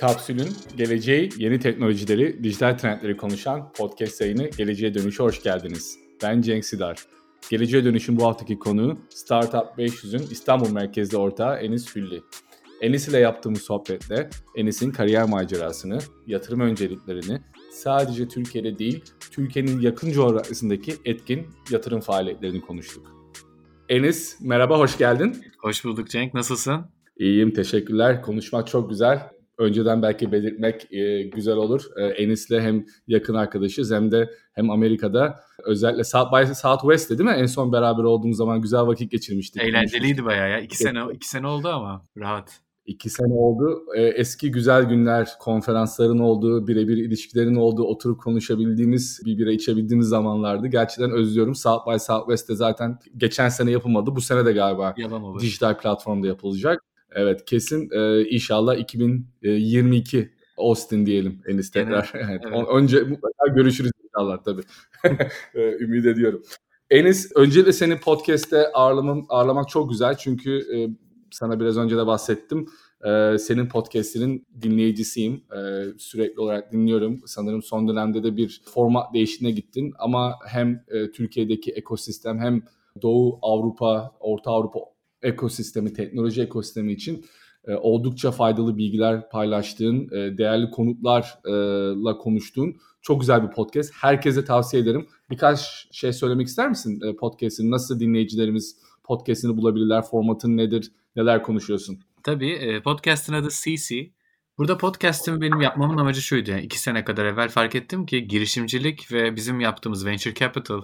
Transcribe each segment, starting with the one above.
Kapsül'ün geleceği, yeni teknolojileri, dijital trendleri konuşan podcast yayını Geleceğe Dönüş'e hoş geldiniz. Ben Cenk Sidar. Geleceğe Dönüş'ün bu haftaki konuğu Startup 500'ün İstanbul merkezli ortağı Enis Hülli. Enis ile yaptığımız sohbetle Enis'in kariyer macerasını, yatırım önceliklerini, sadece Türkiye'de değil, Türkiye'nin yakın coğrafyasındaki etkin yatırım faaliyetlerini konuştuk. Enis merhaba, hoş geldin. Hoş bulduk Cenk, nasılsın? İyiyim, teşekkürler. Konuşmak çok güzel. Önceden belki belirtmek e, güzel olur. E, Enis'le hem yakın arkadaşız hem de hem Amerika'da özellikle South by Southwest'te değil mi? En son beraber olduğumuz zaman güzel vakit geçirmiştik. Eğlenceliydi bayağı ya. İki sene, iki sene oldu ama rahat. İki sene oldu. E, eski güzel günler, konferansların olduğu, birebir ilişkilerin olduğu, oturup konuşabildiğimiz, bir bira içebildiğimiz zamanlardı. Gerçekten özlüyorum. South by Southwest'te zaten geçen sene yapılmadı. Bu sene de galiba Yalan olur. dijital platformda yapılacak. Evet kesin e, inşallah 2022 Austin diyelim Enis tekrar. Evet, evet. Önce mutlaka görüşürüz inşallah tabii. E, ümit ediyorum. Enis öncelikle seni podcast'te ağırlamam, ağırlamak çok güzel çünkü e, sana biraz önce de bahsettim. Ee, senin podcast'inin dinleyicisiyim. Ee, sürekli olarak dinliyorum. Sanırım son dönemde de bir format değişikliğine gittin. Ama hem e, Türkiye'deki ekosistem hem Doğu Avrupa, Orta Avrupa ekosistemi, teknoloji ekosistemi için e, oldukça faydalı bilgiler paylaştığın, e, değerli konuklarla konuştuğun çok güzel bir podcast. Herkese tavsiye ederim. Birkaç şey söylemek ister misin e, podcast'in? Nasıl dinleyicilerimiz podcast'ini bulabilirler? Formatın nedir? Neler konuşuyorsun? Tabii. Podcast'ın adı CC. Burada podcast'imi benim yapmamın amacı şuydu. Yani iki sene kadar evvel fark ettim ki girişimcilik ve bizim yaptığımız venture capital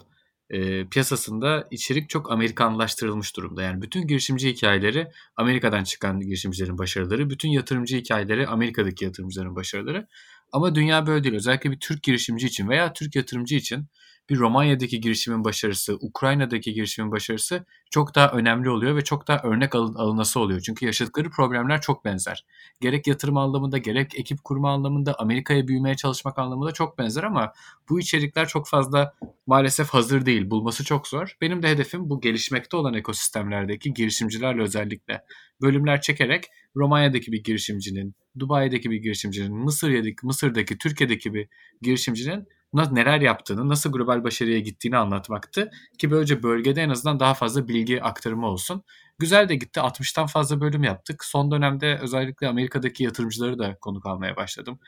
e, piyasasında içerik çok Amerikanlaştırılmış durumda. Yani bütün girişimci hikayeleri Amerika'dan çıkan girişimcilerin başarıları, bütün yatırımcı hikayeleri Amerika'daki yatırımcıların başarıları. Ama dünya böyle değil. Özellikle bir Türk girişimci için veya Türk yatırımcı için bir Romanya'daki girişimin başarısı, Ukrayna'daki girişimin başarısı çok daha önemli oluyor ve çok daha örnek alın, alınası oluyor. Çünkü yaşadıkları problemler çok benzer. Gerek yatırım anlamında, gerek ekip kurma anlamında, Amerika'ya büyümeye çalışmak anlamında çok benzer ama bu içerikler çok fazla maalesef hazır değil. Bulması çok zor. Benim de hedefim bu gelişmekte olan ekosistemlerdeki girişimcilerle özellikle bölümler çekerek Romanya'daki bir girişimcinin, Dubai'deki bir girişimcinin, Mısır'daki, Mısır'daki, Türkiye'deki bir girişimcinin neler yaptığını, nasıl global başarıya gittiğini anlatmaktı. Ki böylece bölgede en azından daha fazla bilgi aktarımı olsun. Güzel de gitti. 60'tan fazla bölüm yaptık. Son dönemde özellikle Amerika'daki yatırımcıları da konuk almaya başladım.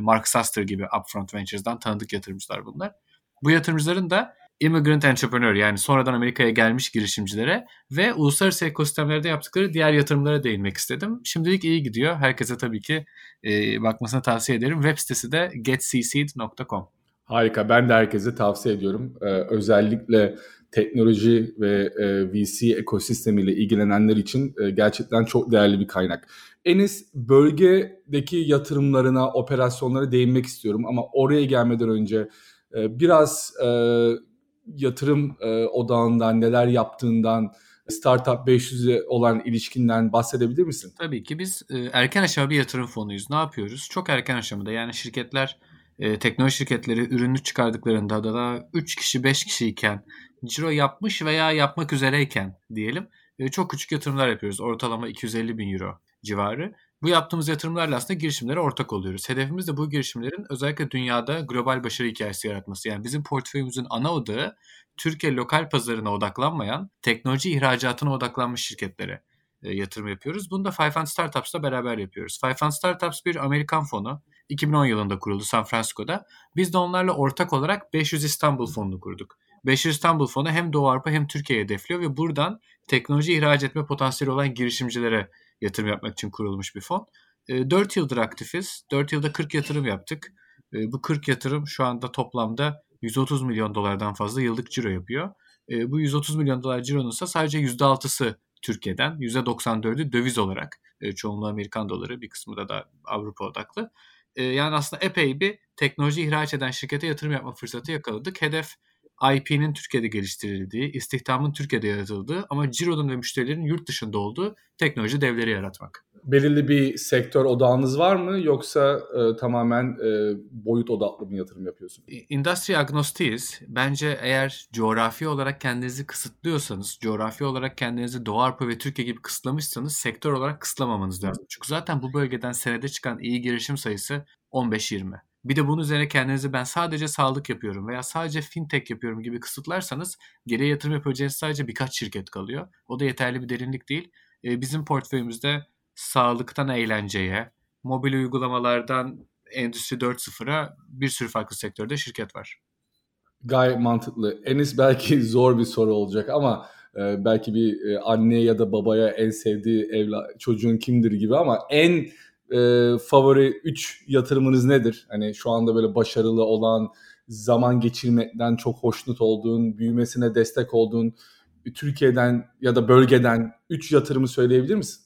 Mark Suster gibi Upfront Ventures'dan tanıdık yatırımcılar bunlar. Bu yatırımcıların da immigrant entrepreneur yani sonradan Amerika'ya gelmiş girişimcilere ve uluslararası ekosistemlerde yaptıkları diğer yatırımlara değinmek istedim. Şimdilik iyi gidiyor. Herkese tabii ki e, bakmasını tavsiye ederim. Web sitesi de getcced.com. Harika. Ben de herkese tavsiye ediyorum. Ee, özellikle teknoloji ve e, VC ekosistemiyle ilgilenenler için e, gerçekten çok değerli bir kaynak. Enis bölgedeki yatırımlarına, operasyonlara değinmek istiyorum ama oraya gelmeden önce e, biraz e, yatırım e, odağından, neler yaptığından, Startup 500'e olan ilişkinden bahsedebilir misin? Tabii ki biz e, erken aşama bir yatırım fonuyuz. Ne yapıyoruz? Çok erken aşamada yani şirketler e, teknoloji şirketleri ürünü çıkardıklarında da, da 3 kişi 5 kişiyken ciro yapmış veya yapmak üzereyken diyelim e, çok küçük yatırımlar yapıyoruz. Ortalama 250 bin euro civarı. Bu yaptığımız yatırımlarla aslında girişimlere ortak oluyoruz. Hedefimiz de bu girişimlerin özellikle dünyada global başarı hikayesi yaratması. Yani bizim portföyümüzün ana odağı Türkiye lokal pazarına odaklanmayan, teknoloji ihracatına odaklanmış şirketlere e, yatırım yapıyoruz. Bunu da Five Fund Startups'la beraber yapıyoruz. Five Fund Startups bir Amerikan fonu. 2010 yılında kuruldu San Francisco'da. Biz de onlarla ortak olarak 500 İstanbul fonunu kurduk. 500 İstanbul fonu hem Doğu Avrupa hem Türkiye'ye hedefliyor ve buradan teknoloji ihraç etme potansiyeli olan girişimcilere yatırım yapmak için kurulmuş bir fon. 4 yıldır aktifiz. 4 yılda 40 yatırım yaptık. Bu 40 yatırım şu anda toplamda 130 milyon dolardan fazla yıllık ciro yapıyor. Bu 130 milyon dolar cironun ise sadece %6'sı Türkiye'den, %94'ü döviz olarak. Çoğunluğu Amerikan doları, bir kısmı da, da Avrupa odaklı. Yani aslında epey bir teknoloji ihraç eden şirkete yatırım yapma fırsatı yakaladık. Hedef IP'nin Türkiye'de geliştirildiği, istihdamın Türkiye'de yaratıldığı ama Ciro'nun ve müşterilerin yurt dışında olduğu teknoloji devleri yaratmak. belirli bir sektör odağınız var mı yoksa e, tamamen e, boyut odaklı mı yatırım yapıyorsun? Industry agnostiyiz. Bence eğer coğrafi olarak kendinizi kısıtlıyorsanız, coğrafi olarak kendinizi Doğu Avrupa ve Türkiye gibi kısıtlamışsanız sektör olarak kısıtlamamanız lazım. Çünkü zaten bu bölgeden senede çıkan iyi girişim sayısı 15-20. Bir de bunun üzerine kendinizi ben sadece sağlık yapıyorum veya sadece fintech yapıyorum gibi kısıtlarsanız geriye yatırım yapacağınız sadece birkaç şirket kalıyor. O da yeterli bir derinlik değil. Bizim portföyümüzde sağlıktan eğlenceye, mobil uygulamalardan Endüstri 4.0'a bir sürü farklı sektörde şirket var. Gayet mantıklı. Enis belki zor bir soru olacak ama e, belki bir e, anneye ya da babaya en sevdiği evla çocuğun kimdir gibi ama en e, favori 3 yatırımınız nedir? Hani şu anda böyle başarılı olan, zaman geçirmekten çok hoşnut olduğun, büyümesine destek olduğun Türkiye'den ya da bölgeden 3 yatırımı söyleyebilir misin?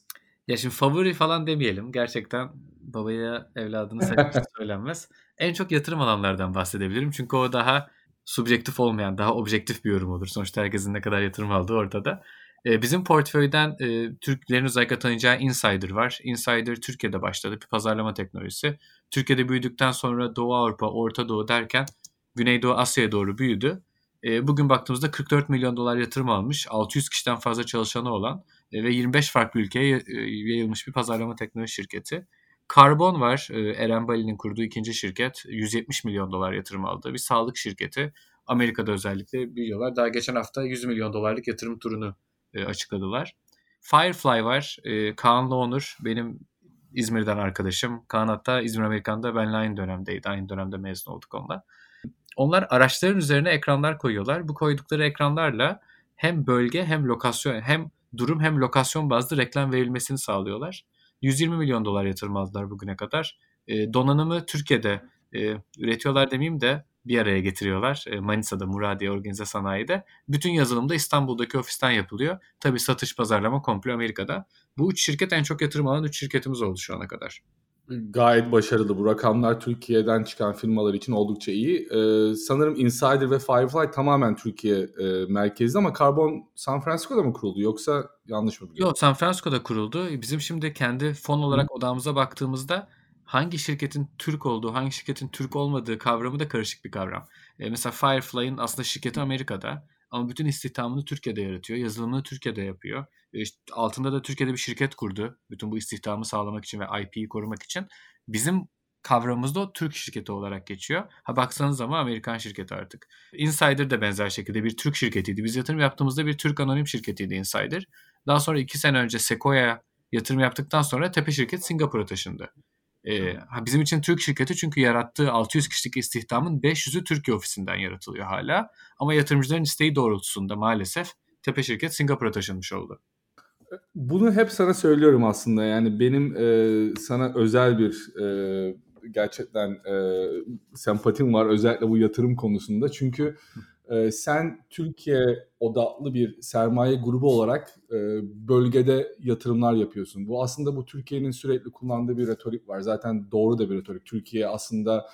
Ya şimdi favori falan demeyelim. Gerçekten babaya evladını sevmesi söylenmez. En çok yatırım alanlardan bahsedebilirim. Çünkü o daha subjektif olmayan, daha objektif bir yorum olur. Sonuçta herkesin ne kadar yatırım aldığı ortada. Ee, bizim portföyden e, Türklerin özellikle tanıyacağı Insider var. Insider Türkiye'de başladı. Bir pazarlama teknolojisi. Türkiye'de büyüdükten sonra Doğu Avrupa, Orta Doğu derken Güneydoğu Asya'ya doğru büyüdü. E, bugün baktığımızda 44 milyon dolar yatırım almış. 600 kişiden fazla çalışanı olan e, ve 25 farklı ülkeye e, yayılmış bir pazarlama teknoloji şirketi. Karbon var. E, Eren Bali'nin kurduğu ikinci şirket. 170 milyon dolar yatırım aldı. Bir sağlık şirketi. Amerika'da özellikle biliyorlar. Daha geçen hafta 100 milyon dolarlık yatırım turunu açıkladılar. Firefly var. Kaan'la Onur benim İzmir'den arkadaşım. Kaan hatta İzmir Amerikan'da benle aynı dönemdeydi. Aynı dönemde mezun olduk onunla. Onlar araçların üzerine ekranlar koyuyorlar. Bu koydukları ekranlarla hem bölge hem lokasyon hem durum hem lokasyon bazlı reklam verilmesini sağlıyorlar. 120 milyon dolar yatırım bugüne kadar. E, donanımı Türkiye'de e, üretiyorlar demeyeyim de bir araya getiriyorlar. E, Manisa'da, Muradiye Organize Sanayi'de. Bütün yazılım da İstanbul'daki ofisten yapılıyor. Tabi satış, pazarlama komple Amerika'da. Bu üç şirket en çok yatırım alan üç şirketimiz oldu şu ana kadar gayet başarılı. Bu rakamlar Türkiye'den çıkan firmalar için oldukça iyi. Ee, sanırım Insider ve Firefly tamamen Türkiye e, merkezli ama Carbon San Francisco'da mı kuruldu yoksa yanlış mı biliyorum? Yok San Francisco'da kuruldu. Bizim şimdi kendi fon olarak Hı. odamıza baktığımızda hangi şirketin Türk olduğu, hangi şirketin Türk olmadığı kavramı da karışık bir kavram. E, mesela Firefly'ın aslında şirketi Amerika'da ama bütün istihdamını Türkiye'de yaratıyor. Yazılımını Türkiye'de yapıyor. E, işte altında da Türkiye'de bir şirket kurdu. Bütün bu istihdamı sağlamak için ve IP'yi korumak için. Bizim kavramımızda o Türk şirketi olarak geçiyor. Ha baksanız ama Amerikan şirketi artık. Insider de benzer şekilde bir Türk şirketiydi. Biz yatırım yaptığımızda bir Türk anonim şirketiydi Insider. Daha sonra iki sene önce Sequoia yatırım yaptıktan sonra tepe şirket Singapur'a taşındı. Ee, bizim için Türk şirketi çünkü yarattığı 600 kişilik istihdamın 500'ü Türkiye ofisinden yaratılıyor hala. Ama yatırımcıların isteği doğrultusunda maalesef tepe şirket Singapur'a taşınmış oldu. Bunu hep sana söylüyorum aslında yani benim e, sana özel bir e, gerçekten e, sempatim var özellikle bu yatırım konusunda çünkü e, sen Türkiye odaklı bir sermaye grubu olarak e, bölgede yatırımlar yapıyorsun. Bu aslında bu Türkiye'nin sürekli kullandığı bir retorik var. Zaten doğru da bir retorik. Türkiye aslında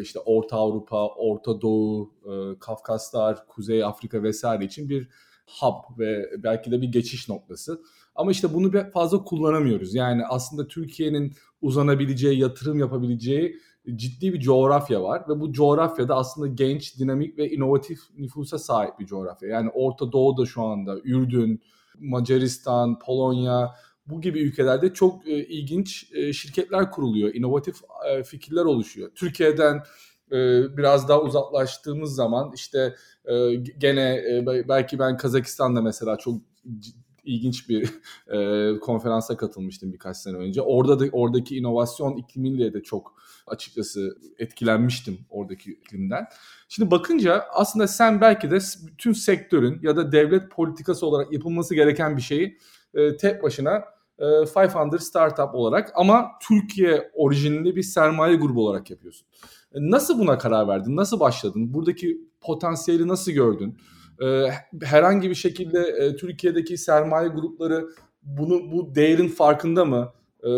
işte Orta Avrupa, Orta Doğu, e, Kafkaslar, Kuzey Afrika vesaire için bir hub ve belki de bir geçiş noktası. Ama işte bunu fazla kullanamıyoruz. Yani aslında Türkiye'nin uzanabileceği, yatırım yapabileceği ciddi bir coğrafya var ve bu coğrafyada aslında genç, dinamik ve inovatif nüfusa sahip bir coğrafya. Yani Orta Doğu'da şu anda Ürdün, Macaristan, Polonya bu gibi ülkelerde çok e, ilginç e, şirketler kuruluyor. inovatif e, fikirler oluşuyor. Türkiye'den e, biraz daha uzaklaştığımız zaman işte e, gene e, belki ben Kazakistan'da mesela çok ilginç bir e, konferansa katılmıştım birkaç sene önce. Orada da oradaki inovasyon iklimiyle de çok açıkçası etkilenmiştim oradaki iklimden. Şimdi bakınca aslında sen belki de bütün sektörün ya da devlet politikası olarak yapılması gereken bir şeyi e, tek başına e, 500 Startup olarak ama Türkiye orijinli bir sermaye grubu olarak yapıyorsun. E, nasıl buna karar verdin? Nasıl başladın? Buradaki potansiyeli nasıl gördün? E, herhangi bir şekilde e, Türkiye'deki sermaye grupları bunu bu değerin farkında mı? E,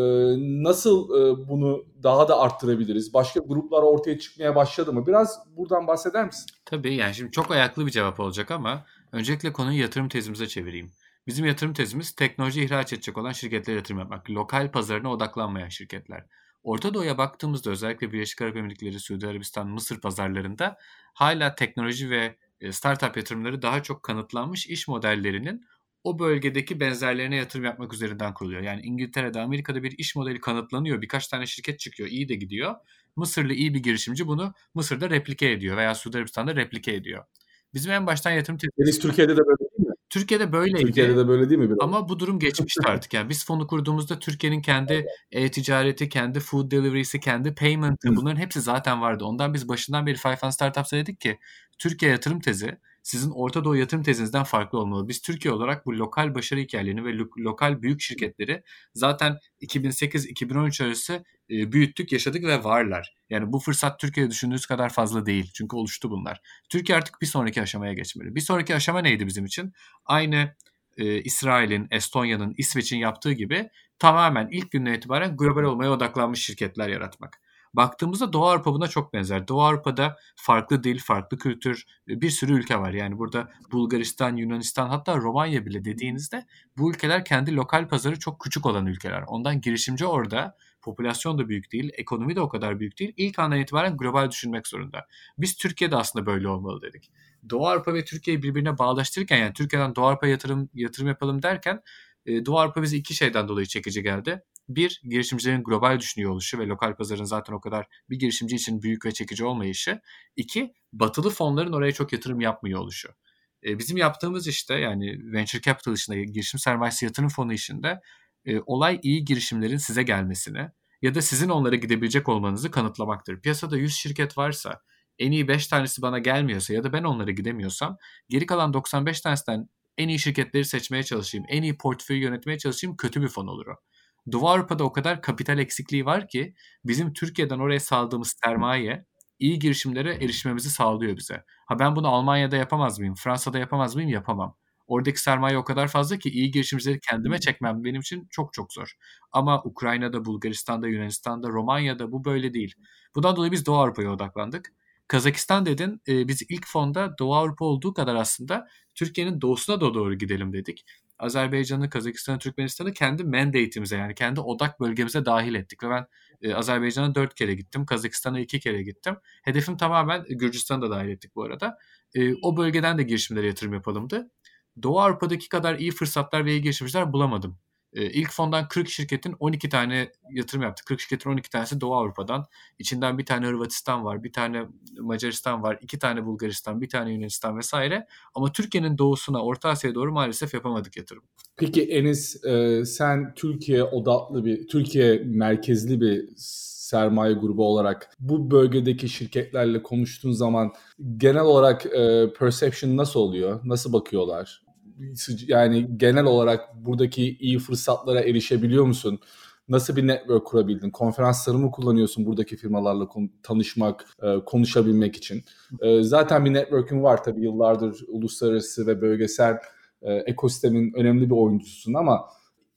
nasıl e, bunu daha da arttırabiliriz? Başka gruplar ortaya çıkmaya başladı mı? Biraz buradan bahseder misin? Tabii yani şimdi çok ayaklı bir cevap olacak ama öncelikle konuyu yatırım tezimize çevireyim. Bizim yatırım tezimiz teknoloji ihraç edecek olan şirketlere yatırım yapmak. Lokal pazarına odaklanmayan şirketler. Orta Doğu'ya baktığımızda özellikle Birleşik Arap Emirlikleri, Suudi Arabistan, Mısır pazarlarında hala teknoloji ve startup yatırımları daha çok kanıtlanmış iş modellerinin o bölgedeki benzerlerine yatırım yapmak üzerinden kuruluyor. Yani İngiltere'de, Amerika'da bir iş modeli kanıtlanıyor. Birkaç tane şirket çıkıyor, iyi de gidiyor. Mısırlı iyi bir girişimci bunu Mısır'da replike ediyor veya Suudi Arabistan'da replike ediyor. Bizim en baştan yatırım tepkimiz... Türkiye'de de böyle? Türkiye'de böyleydi. Türkiye'de de böyle değil mi? Biraz? Ama bu durum geçmişti artık. Yani biz fonu kurduğumuzda Türkiye'nin kendi e-ticareti, kendi food delivery'si, kendi payment'ı bunların hepsi zaten vardı. Ondan biz başından beri Five Fund Startups'a dedik ki Türkiye yatırım tezi sizin Orta Doğu yatırım tezinizden farklı olmalı. Biz Türkiye olarak bu lokal başarı hikayelerini ve lo- lokal büyük şirketleri zaten 2008-2013 arası e, büyüttük, yaşadık ve varlar. Yani bu fırsat Türkiye'de düşündüğünüz kadar fazla değil. Çünkü oluştu bunlar. Türkiye artık bir sonraki aşamaya geçmeli. Bir sonraki aşama neydi bizim için? Aynı e, İsrail'in, Estonya'nın, İsveç'in yaptığı gibi tamamen ilk günden itibaren global olmaya odaklanmış şirketler yaratmak. Baktığımızda Doğu Avrupa buna çok benzer. Doğu Avrupa'da farklı dil, farklı kültür e, bir sürü ülke var. Yani burada Bulgaristan, Yunanistan hatta Romanya bile dediğinizde bu ülkeler kendi lokal pazarı çok küçük olan ülkeler. Ondan girişimci orada popülasyon da büyük değil, ekonomi de o kadar büyük değil. İlk andan itibaren global düşünmek zorunda. Biz Türkiye'de aslında böyle olmalı dedik. Doğu Avrupa ve Türkiye'yi birbirine bağlaştırırken yani Türkiye'den Doğu Avrupa yatırım yatırım yapalım derken e, Doğu Avrupa bize iki şeyden dolayı çekici geldi. Bir, girişimcilerin global düşünüyor oluşu ve lokal pazarın zaten o kadar bir girişimci için büyük ve çekici olmayışı. İki, batılı fonların oraya çok yatırım yapmıyor oluşu. E, bizim yaptığımız işte yani venture capital işinde, girişim sermayesi yatırım fonu işinde e, olay iyi girişimlerin size gelmesini ya da sizin onlara gidebilecek olmanızı kanıtlamaktır. Piyasada 100 şirket varsa en iyi 5 tanesi bana gelmiyorsa ya da ben onlara gidemiyorsam geri kalan 95 tanesinden en iyi şirketleri seçmeye çalışayım, en iyi portföyü yönetmeye çalışayım kötü bir fon olur o. Doğu Avrupa'da o kadar kapital eksikliği var ki bizim Türkiye'den oraya sağladığımız sermaye iyi girişimlere erişmemizi sağlıyor bize. Ha ben bunu Almanya'da yapamaz mıyım? Fransa'da yapamaz mıyım? Yapamam. Oradaki sermaye o kadar fazla ki iyi girişimcileri kendime çekmem benim için çok çok zor. Ama Ukrayna'da, Bulgaristan'da, Yunanistan'da, Romanya'da bu böyle değil. Bundan dolayı biz Doğu Avrupa'ya odaklandık. Kazakistan dedin. E, biz ilk fonda Doğu Avrupa olduğu kadar aslında Türkiye'nin doğusuna da doğru gidelim dedik. Azerbaycan'ı, Kazakistan'ı, Türkmenistan'ı kendi mandate'imize yani kendi odak bölgemize dahil ettik. Ve ben e, Azerbaycan'a dört kere gittim, Kazakistan'a iki kere gittim. Hedefim tamamen Gürcistan'ı da dahil ettik bu arada. E, o bölgeden de girişimlere yatırım yapalımdı. Doğu Avrupa'daki kadar iyi fırsatlar ve iyi girişimciler bulamadım. E, ilk fondan 40 şirketin 12 tane yatırım yaptık. 40 şirketin 12 tanesi Doğu Avrupa'dan. İçinden bir tane Hırvatistan var, bir tane Macaristan var, iki tane Bulgaristan, bir tane Yunanistan vesaire. Ama Türkiye'nin doğusuna, Orta Asya'ya doğru maalesef yapamadık yatırım. Peki Enis e, sen Türkiye odaklı bir, Türkiye merkezli bir sermaye grubu olarak bu bölgedeki şirketlerle konuştuğun zaman genel olarak e, perception nasıl oluyor? Nasıl bakıyorlar? Yani genel olarak buradaki iyi fırsatlara erişebiliyor musun? Nasıl bir network kurabildin? Konferansları mı kullanıyorsun buradaki firmalarla tanışmak, e, konuşabilmek için? E, zaten bir network'ün var tabii yıllardır uluslararası ve bölgesel e, ekosistemin önemli bir oyuncususun ama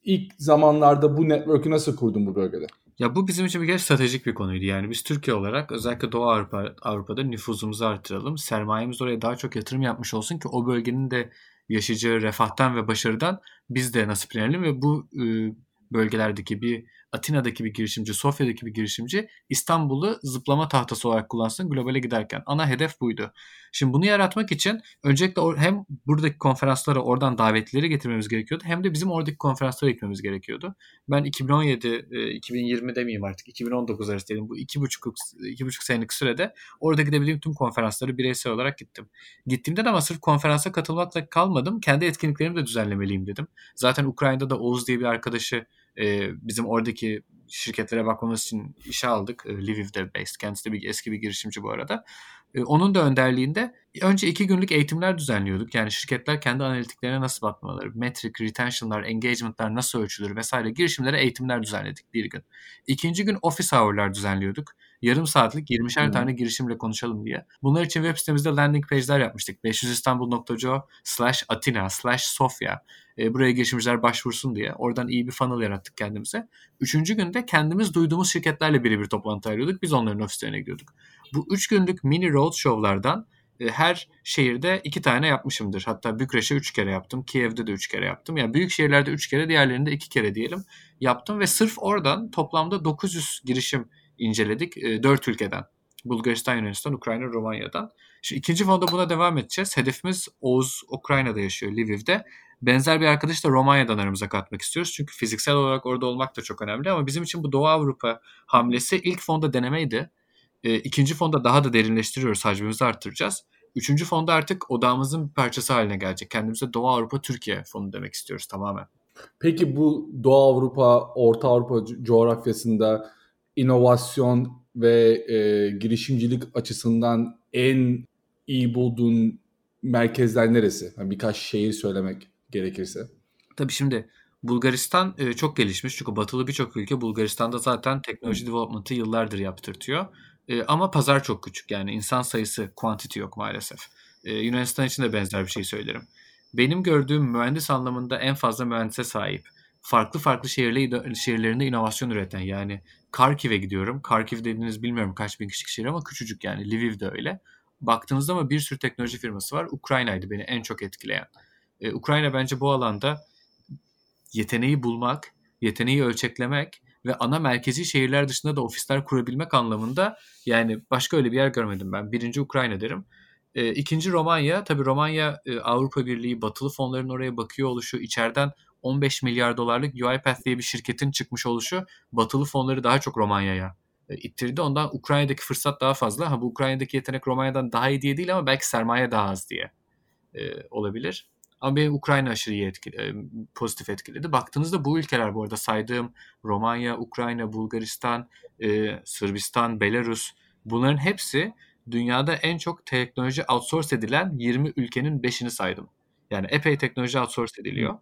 ilk zamanlarda bu network'ü nasıl kurdun bu bölgede? Ya bu bizim için bir kere stratejik bir konuydu. Yani biz Türkiye olarak özellikle Doğu Avrupa, Avrupa'da nüfuzumuzu artıralım. Sermayemiz oraya daha çok yatırım yapmış olsun ki o bölgenin de yaşayacağı refahtan ve başarıdan biz de nasiplenelim ve bu e, bölgelerdeki bir Atina'daki bir girişimci, Sofya'daki bir girişimci İstanbul'u zıplama tahtası olarak kullansın globale giderken. Ana hedef buydu. Şimdi bunu yaratmak için öncelikle hem buradaki konferanslara oradan davetlileri getirmemiz gerekiyordu hem de bizim oradaki konferanslara gitmemiz gerekiyordu. Ben 2017, 2020 demeyeyim artık 2019 arası dedim. Bu iki buçuk, iki buçuk senelik sürede orada gidebildiğim tüm konferansları bireysel olarak gittim. Gittiğimde de ama sırf konferansa katılmakla kalmadım. Kendi etkinliklerimi de düzenlemeliyim dedim. Zaten Ukrayna'da da Oğuz diye bir arkadaşı e, bizim oradaki şirketlere bakmamız için işe aldık. E, Lviv'de based. Kendisi de bir, eski bir girişimci bu arada. E, onun da önderliğinde önce iki günlük eğitimler düzenliyorduk. Yani şirketler kendi analitiklerine nasıl bakmaları, metric, retention'lar, engagement'lar nasıl ölçülür vesaire girişimlere eğitimler düzenledik bir gün. İkinci gün office hour'lar düzenliyorduk yarım saatlik 20'şer hmm. tane girişimle konuşalım diye. Bunlar için web sitemizde landing page'ler yapmıştık. 500istanbul.co slash Atina slash Sofya. E, buraya girişimciler başvursun diye. Oradan iyi bir funnel yarattık kendimize. Üçüncü günde kendimiz duyduğumuz şirketlerle birebir toplantı ayırıyorduk. Biz onların ofislerine gidiyorduk. Bu üç günlük mini road show'lardan e, her şehirde iki tane yapmışımdır. Hatta Bükreş'e üç kere yaptım. Kiev'de de üç kere yaptım. Yani büyük şehirlerde üç kere, diğerlerinde iki kere diyelim yaptım ve sırf oradan toplamda 900 girişim inceledik e, 4 ülkeden. Bulgaristan, Yunanistan, Ukrayna, Romanya'dan. Şu ikinci fonda buna devam edeceğiz. Hedefimiz Oğuz Ukrayna'da yaşıyor, Lviv'de. Benzer bir arkadaş da Romanya'dan aramıza katmak istiyoruz. Çünkü fiziksel olarak orada olmak da çok önemli. Ama bizim için bu Doğu Avrupa hamlesi ilk fonda denemeydi. E, ikinci fonda daha da derinleştiriyoruz, hacmimizi arttıracağız. Üçüncü fonda artık odağımızın bir parçası haline gelecek. Kendimize Doğu Avrupa Türkiye fonu demek istiyoruz tamamen. Peki bu Doğu Avrupa, Orta Avrupa coğrafyasında inovasyon ve e, girişimcilik açısından en iyi bulduğun merkezler neresi? Yani birkaç şehir söylemek gerekirse. Tabii şimdi Bulgaristan e, çok gelişmiş çünkü batılı birçok ülke Bulgaristan'da zaten teknoloji development'ı yıllardır yaptırtıyor. E, ama pazar çok küçük yani insan sayısı quantity yok maalesef. E, Yunanistan için de benzer bir şey söylerim. Benim gördüğüm mühendis anlamında en fazla mühendise sahip. Farklı farklı şehirle, şehirlerinde inovasyon üreten yani Karkiv'e gidiyorum. Karkiv dediğiniz bilmiyorum kaç bin kişilik şehir ama küçücük yani. Lviv de öyle. Baktığınızda ama bir sürü teknoloji firması var. Ukrayna'ydı beni en çok etkileyen. Ee, Ukrayna bence bu alanda yeteneği bulmak, yeteneği ölçeklemek ve ana merkezi şehirler dışında da ofisler kurabilmek anlamında yani başka öyle bir yer görmedim ben. Birinci Ukrayna derim. E, ikinci Romanya. Tabii Romanya e, Avrupa Birliği batılı fonların oraya bakıyor oluşu, içeriden 15 milyar dolarlık UiPath diye bir şirketin çıkmış oluşu batılı fonları daha çok Romanya'ya e, ittirdi. Ondan Ukrayna'daki fırsat daha fazla. Ha bu Ukrayna'daki yetenek Romanya'dan daha iyi diye değil ama belki sermaye daha az diye e, olabilir. Ama beni Ukrayna aşırı iyi etkili, e, pozitif etkiledi. Baktığınızda bu ülkeler bu arada saydığım Romanya, Ukrayna, Bulgaristan, e, Sırbistan, Belarus bunların hepsi dünyada en çok teknoloji outsource edilen 20 ülkenin 5'ini saydım. Yani epey teknoloji outsource ediliyor.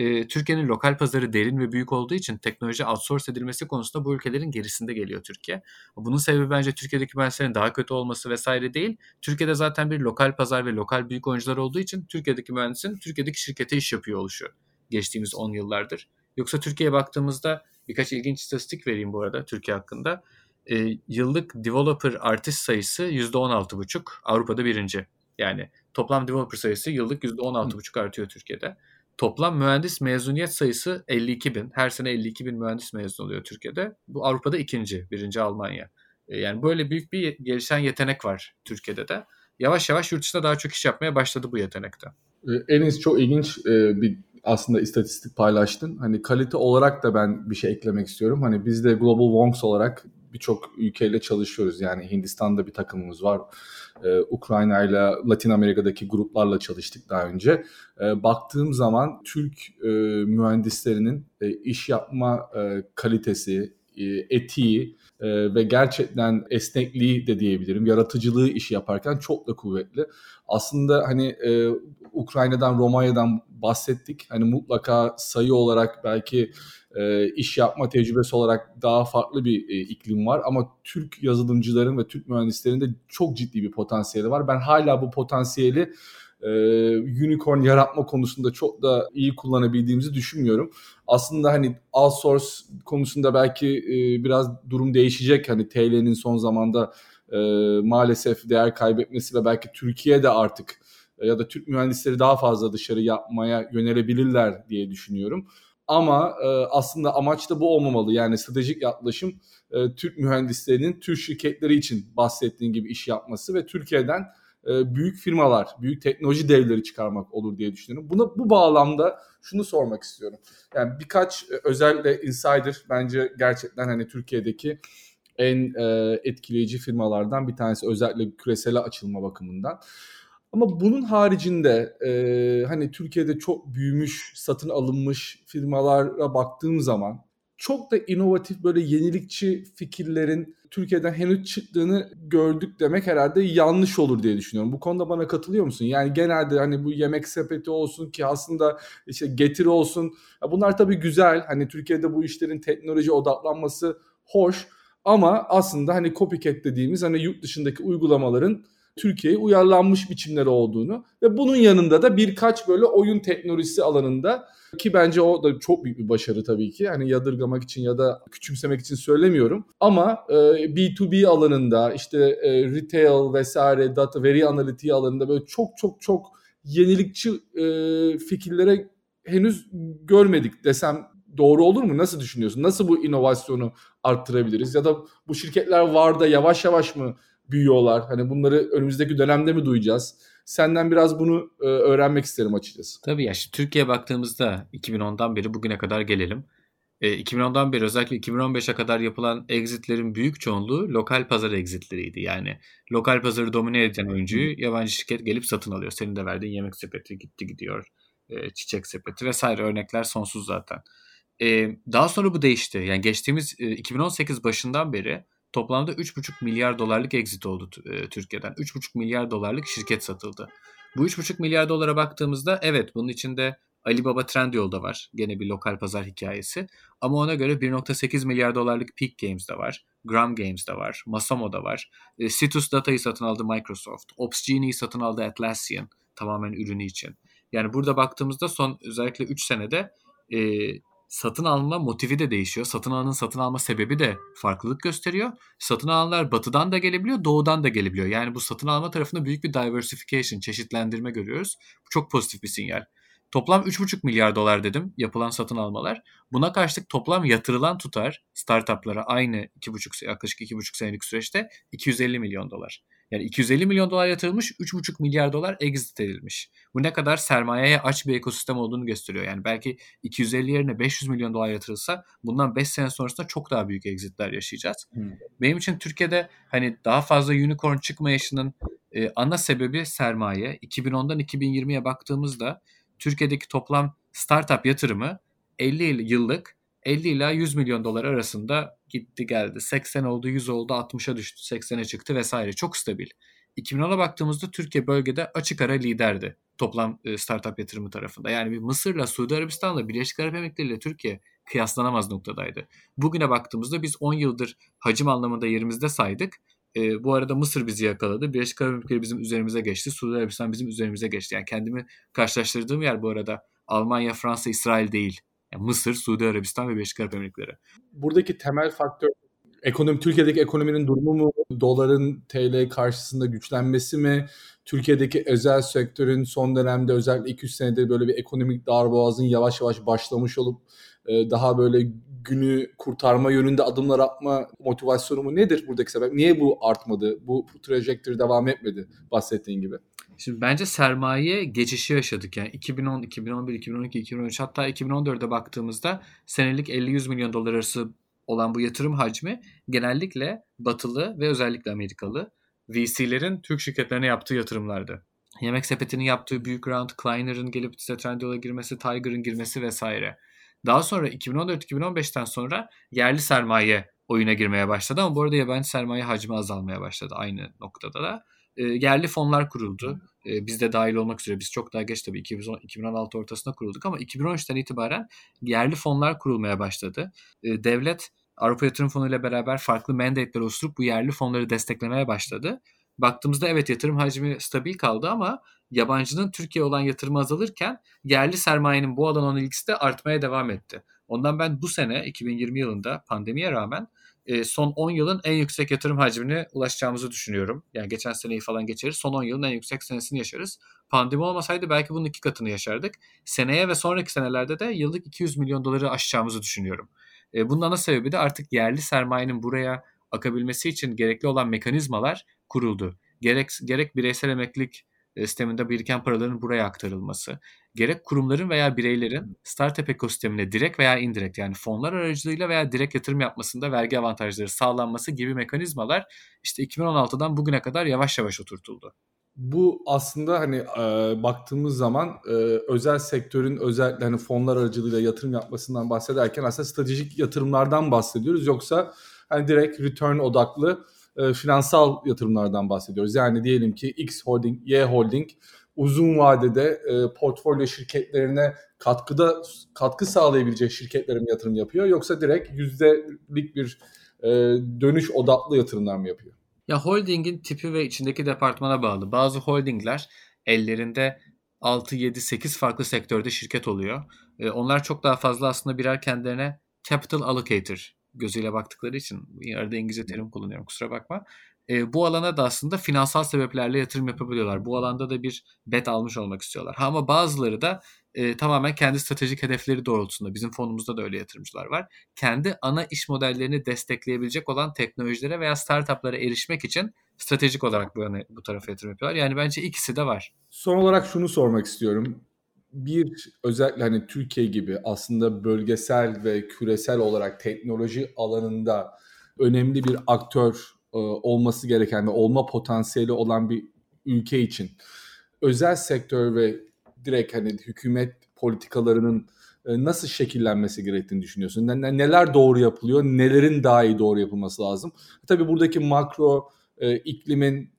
E, Türkiye'nin lokal pazarı derin ve büyük olduğu için teknoloji outsource edilmesi konusunda bu ülkelerin gerisinde geliyor Türkiye. Bunun sebebi bence Türkiye'deki mühendislerin daha kötü olması vesaire değil. Türkiye'de zaten bir lokal pazar ve lokal büyük oyuncular olduğu için Türkiye'deki mühendisin Türkiye'deki şirkete iş yapıyor oluşu geçtiğimiz 10 yıllardır. Yoksa Türkiye'ye baktığımızda birkaç ilginç istatistik vereyim bu arada Türkiye hakkında. E, yıllık developer artist sayısı %16,5 Avrupa'da birinci. Yani toplam developer sayısı yıllık %16,5 artıyor Türkiye'de. Toplam mühendis mezuniyet sayısı 52 bin. Her sene 52 bin mühendis mezun oluyor Türkiye'de. Bu Avrupa'da ikinci, birinci Almanya. E, yani böyle büyük bir gelişen yetenek var Türkiye'de de. Yavaş yavaş yurt dışında daha çok iş yapmaya başladı bu yetenekte. E, Enis çok ilginç e, bir aslında istatistik paylaştın. Hani kalite olarak da ben bir şey eklemek istiyorum. Hani biz de Global Wonks olarak birçok ülkeyle çalışıyoruz. Yani Hindistan'da bir takımımız var. Ee, Ukrayna ile Latin Amerika'daki gruplarla çalıştık daha önce. Ee, baktığım zaman Türk e, mühendislerinin e, iş yapma e, kalitesi, etiği e, ve gerçekten esnekliği de diyebilirim. Yaratıcılığı işi yaparken çok da kuvvetli. Aslında hani e, Ukrayna'dan, Romanya'dan bahsettik. Hani mutlaka sayı olarak belki e, iş yapma tecrübesi olarak daha farklı bir e, iklim var. Ama Türk yazılımcıların ve Türk mühendislerin de çok ciddi bir potansiyeli var. Ben hala bu potansiyeli e, unicorn yaratma konusunda çok da iyi kullanabildiğimizi düşünmüyorum. Aslında hani outsource konusunda belki e, biraz durum değişecek. Hani TL'nin son zamanda e, maalesef değer kaybetmesi ve belki Türkiye'de artık ya da Türk mühendisleri daha fazla dışarı yapmaya yönelebilirler diye düşünüyorum. Ama e, aslında amaç da bu olmamalı. Yani stratejik yaklaşım e, Türk mühendislerinin Türk şirketleri için bahsettiğin gibi iş yapması ve Türkiye'den e, büyük firmalar, büyük teknoloji devleri çıkarmak olur diye düşünüyorum. Buna bu bağlamda şunu sormak istiyorum. Yani birkaç e, özellikle insider bence gerçekten hani Türkiye'deki en e, etkileyici firmalardan bir tanesi özellikle küresel açılma bakımından. Ama bunun haricinde e, hani Türkiye'de çok büyümüş, satın alınmış firmalara baktığım zaman çok da inovatif böyle yenilikçi fikirlerin Türkiye'den henüz çıktığını gördük demek herhalde yanlış olur diye düşünüyorum. Bu konuda bana katılıyor musun? Yani genelde hani bu yemek sepeti olsun ki aslında işte getir olsun. Bunlar tabii güzel. Hani Türkiye'de bu işlerin teknoloji odaklanması hoş. Ama aslında hani copycat dediğimiz hani yurt dışındaki uygulamaların Türkiye'ye uyarlanmış biçimleri olduğunu ve bunun yanında da birkaç böyle oyun teknolojisi alanında ki bence o da çok büyük bir başarı tabii ki. Hani yadırgamak için ya da küçümsemek için söylemiyorum. Ama e, B2B alanında işte e, retail vesaire data veri analitiği alanında böyle çok çok çok yenilikçi e, fikirlere henüz görmedik desem doğru olur mu? Nasıl düşünüyorsun? Nasıl bu inovasyonu arttırabiliriz? Ya da bu şirketler var da yavaş yavaş mı büyüyorlar? Hani bunları önümüzdeki dönemde mi duyacağız? Senden biraz bunu e, öğrenmek isterim açıkçası. Tabii ya şimdi Türkiye'ye baktığımızda 2010'dan beri bugüne kadar gelelim. E, 2010'dan beri özellikle 2015'e kadar yapılan exitlerin büyük çoğunluğu lokal pazar exitleriydi. Yani lokal pazarı domine eden oyuncuyu yabancı şirket gelip satın alıyor. Senin de verdiğin yemek sepeti gitti gidiyor. E, çiçek sepeti vesaire örnekler sonsuz zaten. E, daha sonra bu değişti. Yani geçtiğimiz e, 2018 başından beri toplamda 3,5 milyar dolarlık exit oldu e, Türkiye'den. 3,5 milyar dolarlık şirket satıldı. Bu 3,5 milyar dolara baktığımızda evet bunun içinde Alibaba Trendyol'da var. Gene bir lokal pazar hikayesi. Ama ona göre 1.8 milyar dolarlık Peak Games'da var. Gram Games'da var. Masamo'da var. E, Citus Data'yı satın aldı Microsoft. Opsgenie'yi satın aldı Atlassian. Tamamen ürünü için. Yani burada baktığımızda son özellikle 3 senede e, satın alma motivi de değişiyor. Satın alanın satın alma sebebi de farklılık gösteriyor. Satın alanlar batıdan da gelebiliyor, doğudan da gelebiliyor. Yani bu satın alma tarafında büyük bir diversification, çeşitlendirme görüyoruz. Bu çok pozitif bir sinyal. Toplam 3,5 milyar dolar dedim yapılan satın almalar. Buna karşılık toplam yatırılan tutar startuplara aynı 2,5 yaklaşık 2,5 senelik süreçte 250 milyon dolar. Yani 250 milyon dolar yatırılmış, 3,5 milyar dolar exit edilmiş. Bu ne kadar sermayeye aç bir ekosistem olduğunu gösteriyor. Yani belki 250 yerine 500 milyon dolar yatırılsa bundan 5 sene sonrasında çok daha büyük exitler yaşayacağız. Hmm. Benim için Türkiye'de hani daha fazla unicorn çıkmayışının e, ana sebebi sermaye. 2010'dan 2020'ye baktığımızda Türkiye'deki toplam startup yatırımı 50 yıllık 50 ila 100 milyon dolar arasında gitti geldi. 80 oldu, 100 oldu, 60'a düştü, 80'e çıktı vesaire. Çok stabil. 2010'a baktığımızda Türkiye bölgede açık ara liderdi toplam e, startup yatırımı tarafında. Yani bir Mısır'la, Suudi Arabistan'la, Birleşik Arap Emirlikleri ile Türkiye kıyaslanamaz noktadaydı. Bugüne baktığımızda biz 10 yıldır hacim anlamında yerimizde saydık. E, bu arada Mısır bizi yakaladı. Birleşik Arap Emirlikleri bizim üzerimize geçti. Suudi Arabistan bizim üzerimize geçti. Yani kendimi karşılaştırdığım yer bu arada Almanya, Fransa, İsrail değil. Yani Mısır, Suudi Arabistan ve Birleşik Arap Emirlikleri. Buradaki temel faktör ekonomi Türkiye'deki ekonominin durumu mu, doların TL karşısında güçlenmesi mi, Türkiye'deki özel sektörün son dönemde özellikle 200 senedir böyle bir ekonomik darboğazın yavaş yavaş başlamış olup e, daha böyle günü kurtarma yönünde adımlar atma motivasyonu mu nedir buradaki sebep? Niye bu artmadı? Bu trajectory devam etmedi bahsettiğin gibi? Şimdi bence sermaye geçişi yaşadık. Yani 2010, 2011, 2012, 2013 hatta 2014'e baktığımızda senelik 50-100 milyon dolar arası olan bu yatırım hacmi genellikle batılı ve özellikle Amerikalı VC'lerin Türk şirketlerine yaptığı yatırımlardı. Yemek sepetinin yaptığı büyük round, Kleiner'ın gelip Trendyol'a girmesi, Tiger'ın girmesi vesaire. Daha sonra 2014-2015'ten sonra yerli sermaye oyuna girmeye başladı ama bu arada yabancı sermaye hacmi azalmaya başladı aynı noktada da. E, yerli fonlar kuruldu. E, biz de dahil olmak üzere. Biz çok daha geç tabii 2010, 2016 ortasında kurulduk ama 2013'ten itibaren yerli fonlar kurulmaya başladı. E, devlet Avrupa Yatırım Fonu ile beraber farklı mandate'ler oluşturup bu yerli fonları desteklemeye başladı. Baktığımızda evet yatırım hacmi stabil kaldı ama yabancının Türkiye olan yatırımı azalırken yerli sermayenin bu alan olan ilgisi de artmaya devam etti. Ondan ben bu sene 2020 yılında pandemiye rağmen e, son 10 yılın en yüksek yatırım hacmine ulaşacağımızı düşünüyorum. Yani geçen seneyi falan geçeriz. Son 10 yılın en yüksek senesini yaşarız. Pandemi olmasaydı belki bunun iki katını yaşardık. Seneye ve sonraki senelerde de yıllık 200 milyon doları aşacağımızın düşünüyorum. E, bunun ana sebebi de artık yerli sermayenin buraya akabilmesi için gerekli olan mekanizmalar kuruldu. Gerek, gerek bireysel emeklilik e, sisteminde biriken paraların buraya aktarılması, gerek kurumların veya bireylerin startup ekosistemine direkt veya indirekt yani fonlar aracılığıyla veya direkt yatırım yapmasında vergi avantajları sağlanması gibi mekanizmalar işte 2016'dan bugüne kadar yavaş yavaş oturtuldu. Bu aslında hani e, baktığımız zaman e, özel sektörün özellikle hani fonlar aracılığıyla yatırım yapmasından bahsederken aslında stratejik yatırımlardan bahsediyoruz. Yoksa hani direkt return odaklı e, finansal yatırımlardan bahsediyoruz. Yani diyelim ki X Holding, Y Holding uzun vadede e, portfolyo şirketlerine katkıda katkı sağlayabilecek şirketlere mi yatırım yapıyor yoksa direkt yüzdelik bir e, dönüş odaklı yatırımlar mı yapıyor? Ya holdingin tipi ve içindeki departmana bağlı. Bazı holdingler ellerinde 6, 7, 8 farklı sektörde şirket oluyor. E, onlar çok daha fazla aslında birer kendilerine capital allocator gözüyle baktıkları için arada İngilizce terim kullanıyorum kusura bakma. E, bu alana da aslında finansal sebeplerle yatırım yapabiliyorlar. Bu alanda da bir bet almış olmak istiyorlar. Ha, ama bazıları da e, tamamen kendi stratejik hedefleri doğrultusunda bizim fonumuzda da öyle yatırımcılar var. Kendi ana iş modellerini destekleyebilecek olan teknolojilere veya startuplara erişmek için stratejik olarak bu, yana, bu tarafa yatırım yapıyorlar. Yani bence ikisi de var. Son olarak şunu sormak istiyorum. Bir özellikle hani Türkiye gibi aslında bölgesel ve küresel olarak teknoloji alanında önemli bir aktör e, olması gereken ve olma potansiyeli olan bir ülke için özel sektör ve direkt hani hükümet politikalarının e, nasıl şekillenmesi gerektiğini düşünüyorsun? Neler doğru yapılıyor, nelerin daha iyi doğru yapılması lazım? Tabii buradaki makro e, iklimin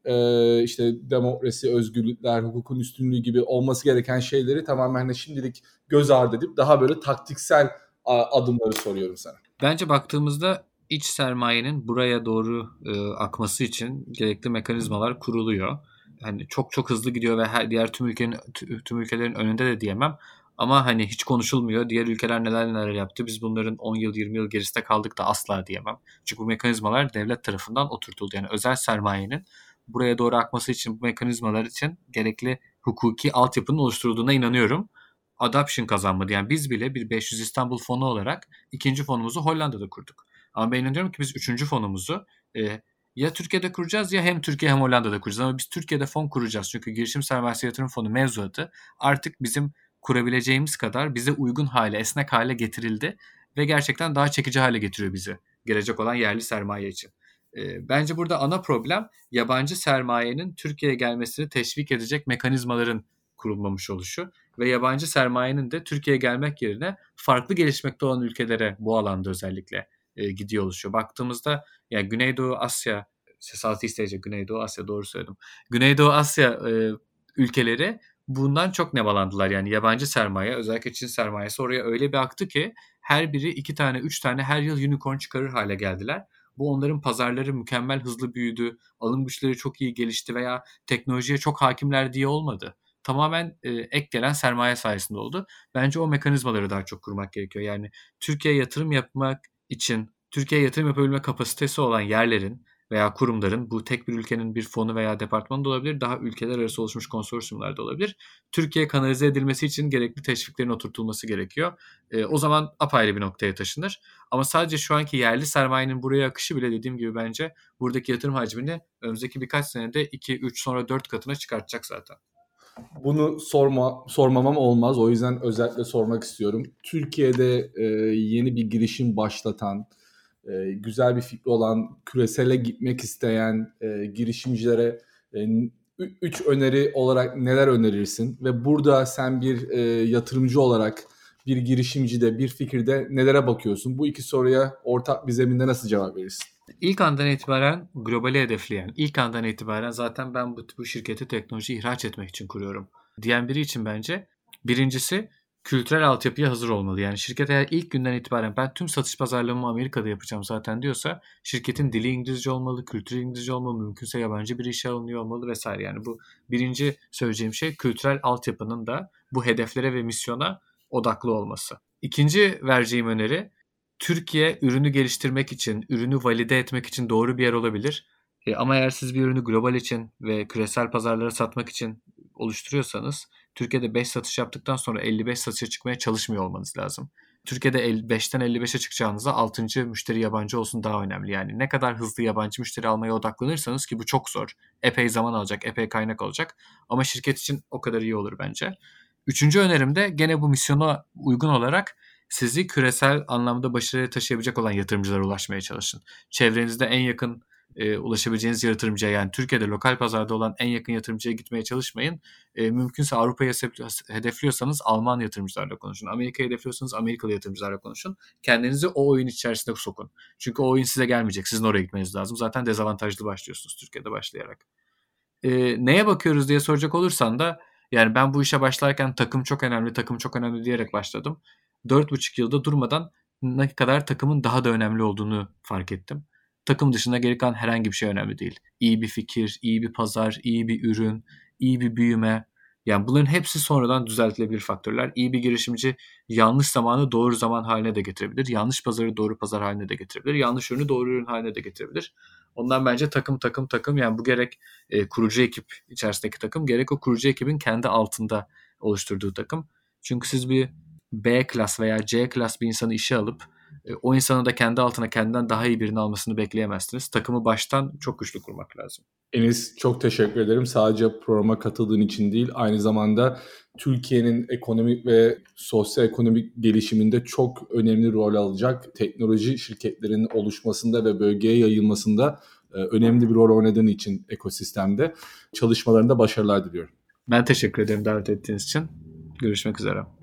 işte demokrasi, özgürlükler, hukukun üstünlüğü gibi olması gereken şeyleri tamamen de şimdilik göz ardı edip daha böyle taktiksel adımları soruyorum sana. Bence baktığımızda iç sermayenin buraya doğru e, akması için gerekli mekanizmalar kuruluyor. Hani çok çok hızlı gidiyor ve her diğer tüm ülkenin tüm ülkelerin önünde de diyemem. Ama hani hiç konuşulmuyor. Diğer ülkeler neler neler yaptı. Biz bunların 10 yıl 20 yıl gerisinde kaldık da asla diyemem. Çünkü bu mekanizmalar devlet tarafından oturtuldu. Yani özel sermayenin buraya doğru akması için bu mekanizmalar için gerekli hukuki altyapının oluşturulduğuna inanıyorum. Adoption kazanmadı. Yani biz bile bir 500 İstanbul fonu olarak ikinci fonumuzu Hollanda'da kurduk. Ama ben inanıyorum ki biz üçüncü fonumuzu e, ya Türkiye'de kuracağız ya hem Türkiye hem Hollanda'da kuracağız. Ama biz Türkiye'de fon kuracağız. Çünkü girişim sermayesi yatırım fonu mevzuatı artık bizim kurabileceğimiz kadar bize uygun hale, esnek hale getirildi. Ve gerçekten daha çekici hale getiriyor bizi gelecek olan yerli sermaye için. E, bence burada ana problem yabancı sermayenin Türkiye'ye gelmesini teşvik edecek mekanizmaların kurulmamış oluşu ve yabancı sermayenin de Türkiye'ye gelmek yerine farklı gelişmekte olan ülkelere bu alanda özellikle e, gidiyor oluşuyor. Baktığımızda yani Güneydoğu Asya, Southeast Asia, Güneydoğu Asya doğru söyledim. Güneydoğu Asya e, ülkeleri bundan çok nemalandılar. Yani yabancı sermaye özellikle Çin sermayesi oraya öyle bir aktı ki her biri iki tane üç tane her yıl unicorn çıkarır hale geldiler. Bu onların pazarları mükemmel hızlı büyüdü, alım güçleri çok iyi gelişti veya teknolojiye çok hakimler diye olmadı. Tamamen e, ek gelen sermaye sayesinde oldu. Bence o mekanizmaları daha çok kurmak gerekiyor. Yani Türkiye yatırım yapmak için Türkiye'ye yatırım yapabilme kapasitesi olan yerlerin veya kurumların bu tek bir ülkenin bir fonu veya departmanı da olabilir. Daha ülkeler arası oluşmuş konsorsiyumlar da olabilir. Türkiye kanalize edilmesi için gerekli teşviklerin oturtulması gerekiyor. E, o zaman apayrı bir noktaya taşınır. Ama sadece şu anki yerli sermayenin buraya akışı bile dediğim gibi bence buradaki yatırım hacmini önümüzdeki birkaç senede 2, 3 sonra 4 katına çıkartacak zaten. Bunu sorma sormamam olmaz. O yüzden özellikle sormak istiyorum. Türkiye'de e, yeni bir girişim başlatan, e, güzel bir fikri olan, küresele gitmek isteyen e, girişimcilere e, üç öneri olarak neler önerirsin? Ve burada sen bir e, yatırımcı olarak bir girişimcide, bir fikirde nelere bakıyorsun? Bu iki soruya ortak bir zeminde nasıl cevap verirsin? İlk andan itibaren globali hedefleyen, ilk andan itibaren zaten ben bu, bu şirketi teknoloji ihraç etmek için kuruyorum diyen biri için bence birincisi kültürel altyapıya hazır olmalı. Yani şirket eğer ilk günden itibaren ben tüm satış pazarlamamı Amerika'da yapacağım zaten diyorsa şirketin dili İngilizce olmalı, kültürü İngilizce olmalı, mümkünse yabancı bir işe alınıyor olmalı vesaire. Yani bu birinci söyleyeceğim şey kültürel altyapının da bu hedeflere ve misyona odaklı olması. İkinci vereceğim öneri Türkiye ürünü geliştirmek için, ürünü valide etmek için doğru bir yer olabilir. E, ama eğer siz bir ürünü global için ve küresel pazarlara satmak için oluşturuyorsanız Türkiye'de 5 satış yaptıktan sonra 55 satışa çıkmaya çalışmıyor olmanız lazım. Türkiye'de 5'ten 55'e çıkacağınızda 6. müşteri yabancı olsun daha önemli. Yani ne kadar hızlı yabancı müşteri almaya odaklanırsanız ki bu çok zor. Epey zaman alacak, epey kaynak alacak. Ama şirket için o kadar iyi olur bence. Üçüncü önerim de gene bu misyona uygun olarak sizi küresel anlamda başarıya taşıyabilecek olan yatırımcılara ulaşmaya çalışın. Çevrenizde en yakın e, ulaşabileceğiniz yatırımcıya yani Türkiye'de lokal pazarda olan en yakın yatırımcıya gitmeye çalışmayın. E, mümkünse Avrupa'yı hedefliyorsanız Alman yatırımcılarla konuşun. Amerika'yı hedefliyorsanız Amerikalı yatırımcılarla konuşun. Kendinizi o oyun içerisinde sokun. Çünkü o oyun size gelmeyecek. Sizin oraya gitmeniz lazım. Zaten dezavantajlı başlıyorsunuz Türkiye'de başlayarak. E, neye bakıyoruz diye soracak olursan da yani ben bu işe başlarken takım çok önemli, takım çok önemli diyerek başladım. 4,5 yılda durmadan ne kadar takımın daha da önemli olduğunu fark ettim. takım dışında geri kalan herhangi bir şey önemli değil. İyi bir fikir, iyi bir pazar, iyi bir ürün, iyi bir büyüme. Yani bunların hepsi sonradan düzeltilebilir faktörler. İyi bir girişimci yanlış zamanı doğru zaman haline de getirebilir. Yanlış pazarı doğru pazar haline de getirebilir. Yanlış ürünü doğru ürün haline de getirebilir. Ondan bence takım takım takım yani bu gerek e, kurucu ekip içerisindeki takım gerek o kurucu ekibin kendi altında oluşturduğu takım. Çünkü siz bir B klas veya C klas bir insanı işe alıp e, o insanın da kendi altına kendinden daha iyi birini almasını bekleyemezsiniz. Takımı baştan çok güçlü kurmak lazım. Enis çok teşekkür ederim. Sadece programa katıldığın için değil, aynı zamanda Türkiye'nin ekonomik ve sosyoekonomik gelişiminde çok önemli rol alacak teknoloji şirketlerinin oluşmasında ve bölgeye yayılmasında e, önemli bir rol oynadığın için ekosistemde çalışmalarında başarılar diliyorum. Ben teşekkür ederim davet ettiğiniz için. Görüşmek üzere.